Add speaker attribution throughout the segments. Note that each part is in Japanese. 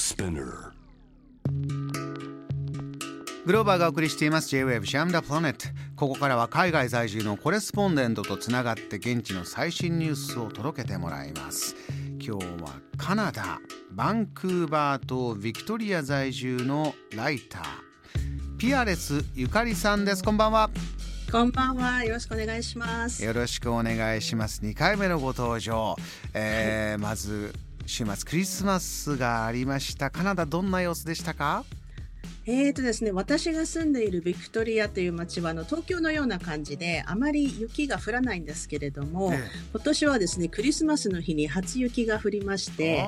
Speaker 1: Spinner.
Speaker 2: グローバーがお送りしています。J-Wave シャムダプラネット。ここからは海外在住のコレスポンデントとつながって現地の最新ニュースを届けてもらいます。今日はカナダバンクーバーとビクトリア在住のライター。ピアレスゆかりさんです。こんばんは。
Speaker 3: こんばんは。よろしくお願いします。
Speaker 2: よろしくお願いします。2回目のご登場、えーまず週末クリスマスがありました。カナダどんな様子でしたか？
Speaker 3: えーとですね、私が住んでいるビクトリアという街はあの東京のような感じであまり雪が降らないんですけれども、
Speaker 2: え
Speaker 3: 今年はですねクリスマスの日に初雪が降りまして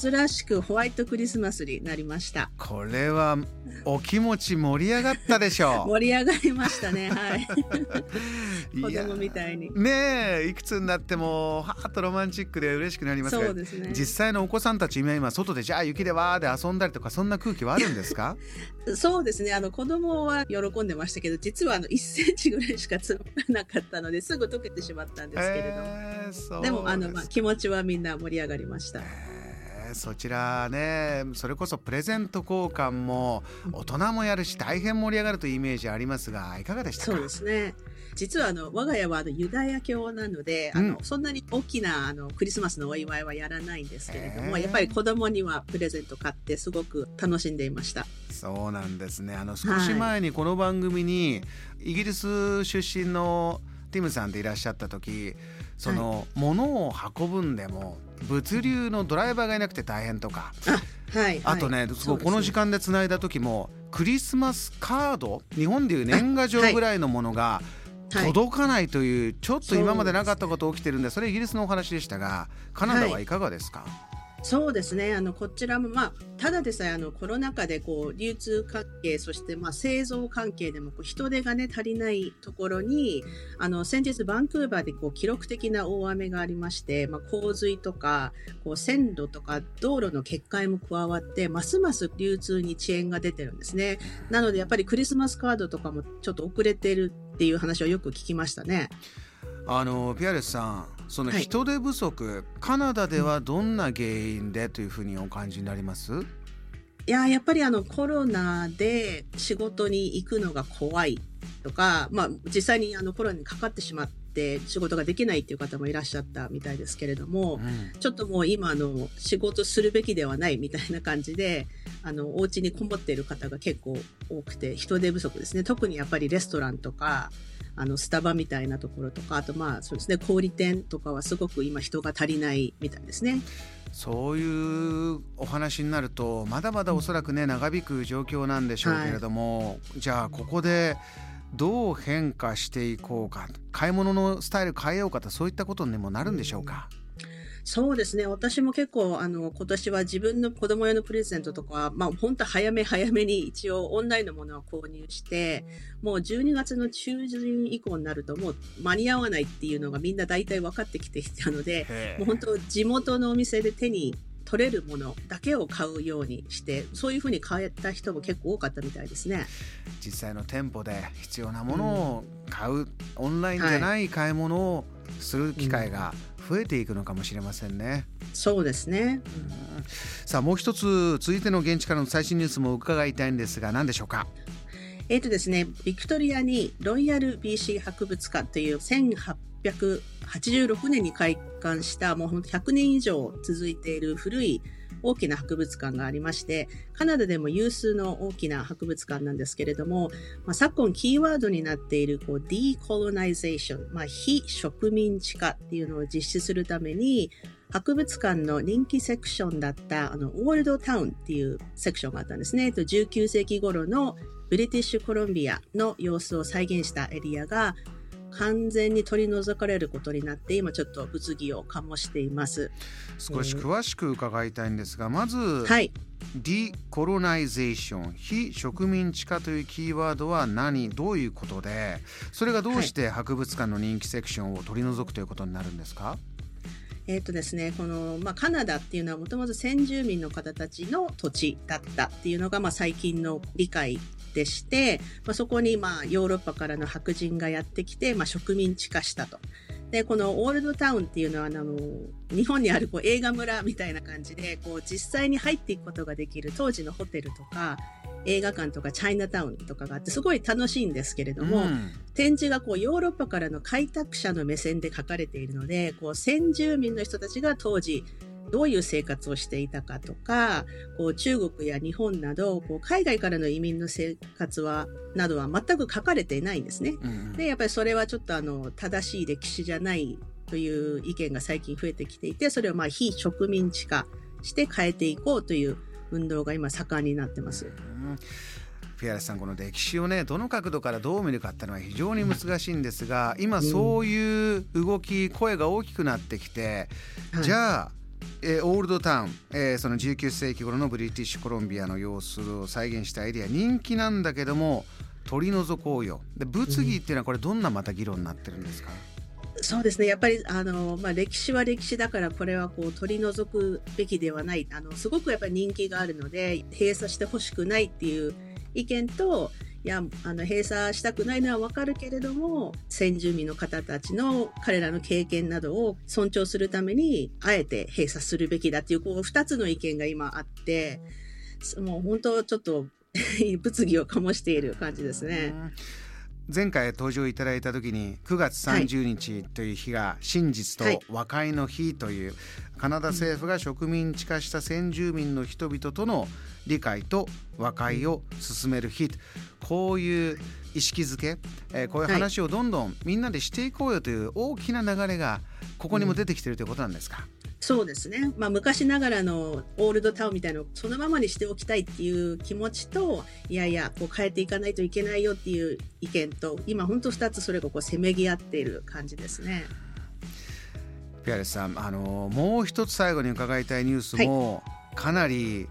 Speaker 3: 珍しくホワイトクリスマスになりました。
Speaker 2: これはお気持ち盛り上がったでしょ
Speaker 3: 盛り上がりましたねはい。
Speaker 2: う
Speaker 3: 子供みたいに。
Speaker 2: ねえいくつになってもはーっとロマンチックで嬉しくなりますが
Speaker 3: そうですね。
Speaker 2: 実際のお子さんたち今今外でじゃあ雪でわーで遊んだりとかそんな空気はあるんですか？
Speaker 3: そうですね。あの子供は喜んでましたけど実はあの1センチぐらいしか積もらなかったのですぐ溶けてしまったんですけれども、
Speaker 2: えー
Speaker 3: でもあの、
Speaker 2: す
Speaker 3: まあ、気持ちはみんな盛り上がりました。
Speaker 2: えーそちらねそれこそプレゼント交換も大人もやるし大変盛り上がるというイメージありますがいかがでしたか？
Speaker 3: そうですね。実はあの我が家はあのユダヤ教なので、あの
Speaker 2: うん
Speaker 3: そんなに大きなあのクリスマスのお祝いはやらないんですけれども、やっぱり子供にはプレゼント買ってすごく楽しんでいました。
Speaker 2: そうなんですねあの少し前にこの番組にイギリス出身のティムさんでいらっしゃった時その、物を運ぶんでも物流のドライバーがいなくて大変とか
Speaker 3: はい。
Speaker 2: あとね、
Speaker 3: は
Speaker 2: この時。間でつないだ時もクリスマスカード日本でいう年賀状ぐらいのものが
Speaker 3: はい。
Speaker 2: 届かないというちょっと今までなかったこと起きてるんでそれイギリスのお話でしたがカナダはいかがですか、
Speaker 3: そうですね。あのこちらもまあただでさえあのコロナ禍でこう流通関係そしてまあ製造関係でもこう人手がね足りないところにあの先日バンクーバーでこう記録的な大雨がありまして、まあ洪水とかこう線路とか道路の決壊も加わってますます流通に遅延が出てるんですね。なのでやっぱりクリスマスカードとかもちょっと遅れてるっていう話をよく聞きましたね。
Speaker 2: あのピアレスさんその
Speaker 3: はい
Speaker 2: 人手不足、カナダではどんな原因でというふうにお感じになります？
Speaker 3: いややっぱりあのコロナで仕事に行くのが怖いとか、まあ、実際にあのコロナにかかってしまって仕事ができないっていう方もいらっしゃったみたいですけれども、
Speaker 2: うん。
Speaker 3: ちょっともう今あの仕事するべきではないみたいな感じであのお家にこもっている方が結構多くて人手不足ですね。特にやっぱりレストランとかあのスタバみたいなところとかあとまあそうですね小売店とかはすごく今人が足りないみたいですね。
Speaker 2: そういうお話になるとまだまだおそらくね長引く状況なんでしょうけれども、じゃあここでどう変化していこうか？買い物のスタイル変えようかとそういったことにもなるんでしょうか？
Speaker 3: そうですね。私も結構、あの、今年は自分の子供用のプレゼントとか、まあ、本当早め早めに一応オンラインのものを購入して、もう12月の中旬以降になるともう間に合わないっていうのがみんな大体分かってきてきたので、もう本当地元のお店で手に取れるものだけを買うようにして、そういうふうに変えた人も結構多かったみたいですね。
Speaker 2: 実際の店舗で必要なものを買う、オンラインじゃない買い物をする機会が増えていくのかもしれませんね。
Speaker 3: そうですね。
Speaker 2: さあもう一つ続いての現地からの最新ニュースも伺いたいんですが何でしょうか？
Speaker 3: えっ、とですね、ビクトリアにロイヤル BC 博物館という1886年に開館したもうほんと100年以上続いている古い大きな博物館がありまして、カナダでも有数の大きな博物館なんですけれども、まあ、昨今キーワードになっているこう decolonization、まあ、非植民地化っていうのを実施するために、博物館の人気セクションだったあのオールドタウンっていうセクションがあったんですね。19世紀頃のブリティッシュコロンビアの様子を再現したエリアが完全に取り除かれることになって今ちょっと物議を醸しています。
Speaker 2: 少し詳しく伺いたいんですがまず、
Speaker 3: はい。
Speaker 2: decolonization 非植民地化というキーワードは何？どういうことで？それがどうして博物館の人気セクションを取り除くということになるんですか？
Speaker 3: えっ、とですね、この、まあ、カナダっていうのはもともと先住民の方たちの土地だったっていうのが、まあ、最近の理解でして、まあ、そこに、まあ、ヨーロッパからの白人がやってきて、まあ、植民地化したと。で、このオールドタウンっていうのは、あの、日本にあるこう映画村みたいな感じで、こう実際に入っていくことができる当時のホテルとか、映画館とかチャイナタウンとかがあってすごい楽しいんですけれども、うん、展示がこうヨーロッパからの開拓者の目線で書かれているのでこう先住民の人たちが当時どういう生活をしていたかとか、こう中国や日本など、こう海外からの移民の生活は、などは全く書かれていないんですね。うん、で、やっぱりそれはちょっとあの、正しい歴史じゃないという意見が最近増えてきていて、それをまあ非植民地化して変えていこうという運動が今盛んになってます。うん
Speaker 2: フィアレスさんこの歴史をねどの角度からどう見るかっていうのは非常に難しいんですが今そういう動き声が大きくなってきて、じゃあえー、オールドタウン、えー、その19世紀頃のブリティッシュコロンビアの様子を再現したエリア人気なんだけども取り除こうよ。で物議っていうのはこれどんなまた議論になってるんですか、
Speaker 3: うん、そうですね。やっぱりあの、まあ、歴史は歴史だからこれはこう取り除くべきではない。あのすごくやっぱり人気があるので閉鎖してほしくないっていう意見といやあの閉鎖したくないのはわかるけれども先住民の方たちの彼らの経験などを尊重するためにあえて閉鎖するべきだっていうこう2つの意見が今あってもう本当ちょっと 物議を醸している感じですね。
Speaker 2: 前回登場いただいた時に9月30日という日が真実と和解の日というカナダ政府が植民地化した先住民の人々との理解と和解を進める日こういう意識づけ、えこういう話をどんどんみんなでしていこうよという大きな流れがここにも出てきているということなんですか、
Speaker 3: そうですね、まあ、昔ながらのオールドタウンみたいなのをそのままにしておきたいっていう気持ちといやいやこう変えていかないといけないよっていう意見と今本当2つそれがこうせめぎ合っている感じですね。
Speaker 2: ピアレスさんあのもう一つ最後に伺いたいニュースも、かなり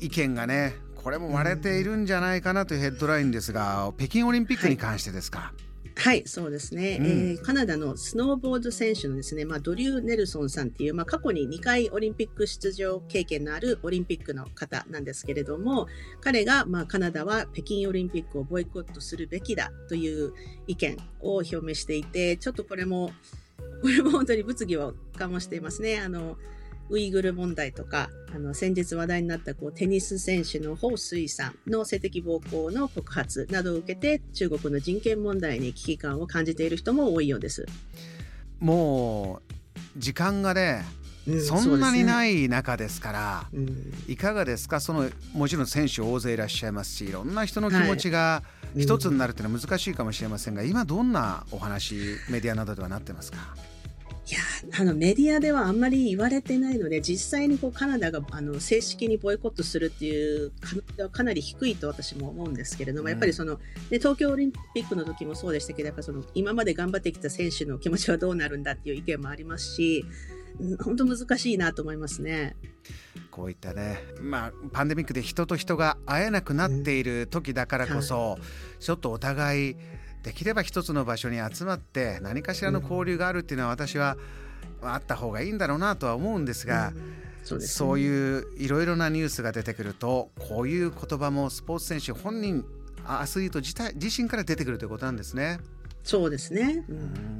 Speaker 2: 意見がねこれも割れているんじゃないかなというヘッドラインですが、北京オリンピックに関してですか。
Speaker 3: はいはい、そうですね、うん、えー、カナダのスノーボード選手のですね、まあ、ドリュー・ネルソンさんっていう、まあ、過去に2回オリンピック出場経験のあるオリンピックの方なんですけれども、彼が、まあ、カナダは北京オリンピックをボイコットするべきだという意見を表明していて、ちょっとこれも、これも本当に物議を醸していますね。あの、ウイグル問題とか、あの、先日話題になったこうテニス選手の彭帥さんの性的暴行の告発などを受けて、中国の人権問題に危機感を感じている人も多いようです。
Speaker 2: もう、時間がね、そんなにない中ですから、うん、いかがですか？そのもちろん選手大勢いらっしゃいますしいろんな人の気持ちが一つになるというのは難しいかもしれませんが、今どんなお話メディアなどではなってますか？
Speaker 3: いやあのメディアではあんまり言われてないので実際にこうカナダがあの正式にボイコットするっていう可能性はかなり低いと私も思うんですけれども、うん、やっぱりそので東京オリンピックの時もそうでしたけどやっぱその今まで頑張ってきた選手の気持ちはどうなるんだっていう意見もありますし本当難しいなと思いますね。
Speaker 2: こういったね、まあ、パンデミックで人と人が会えなくなっている時だからこそ、うんはい、ちょっとお互いできれば一つの場所に集まって何かしらの交流があるっていうのは私はあった方がいいんだろうなとは思うんですが、そうそういういろいろなニュースが出てくるとこういう言葉もスポーツ選手本人アスリート自体自身から出てくるということなんですね。
Speaker 3: そうですね、うん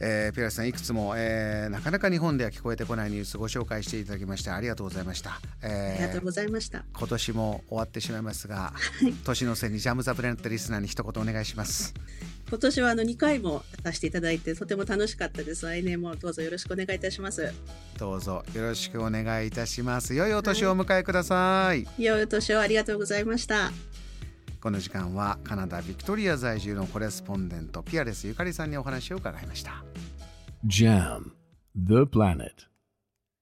Speaker 2: えー、ピラスさんいくつも、えー、なかなか日本では聞こえてこないニュースご紹介していただきましてありがとうございました、
Speaker 3: えー、ありがとうございました。
Speaker 2: 今年も終わってしまいますが、年の瀬にジャム・ザ・ブレントリスナーに一言お願いします。
Speaker 3: 今年はあの2回も出していただいてとても楽しかったです。来年もどうぞよろしくお願いいたします。
Speaker 2: どうぞよろしくお願いいたします。良いお年をお迎えください、はい、
Speaker 3: 良いお年をありがとうございました
Speaker 2: この時間はカナダビクトリア在住のコレスポンデントピアレスゆかりさんにお話を伺いました。JAM The Planet.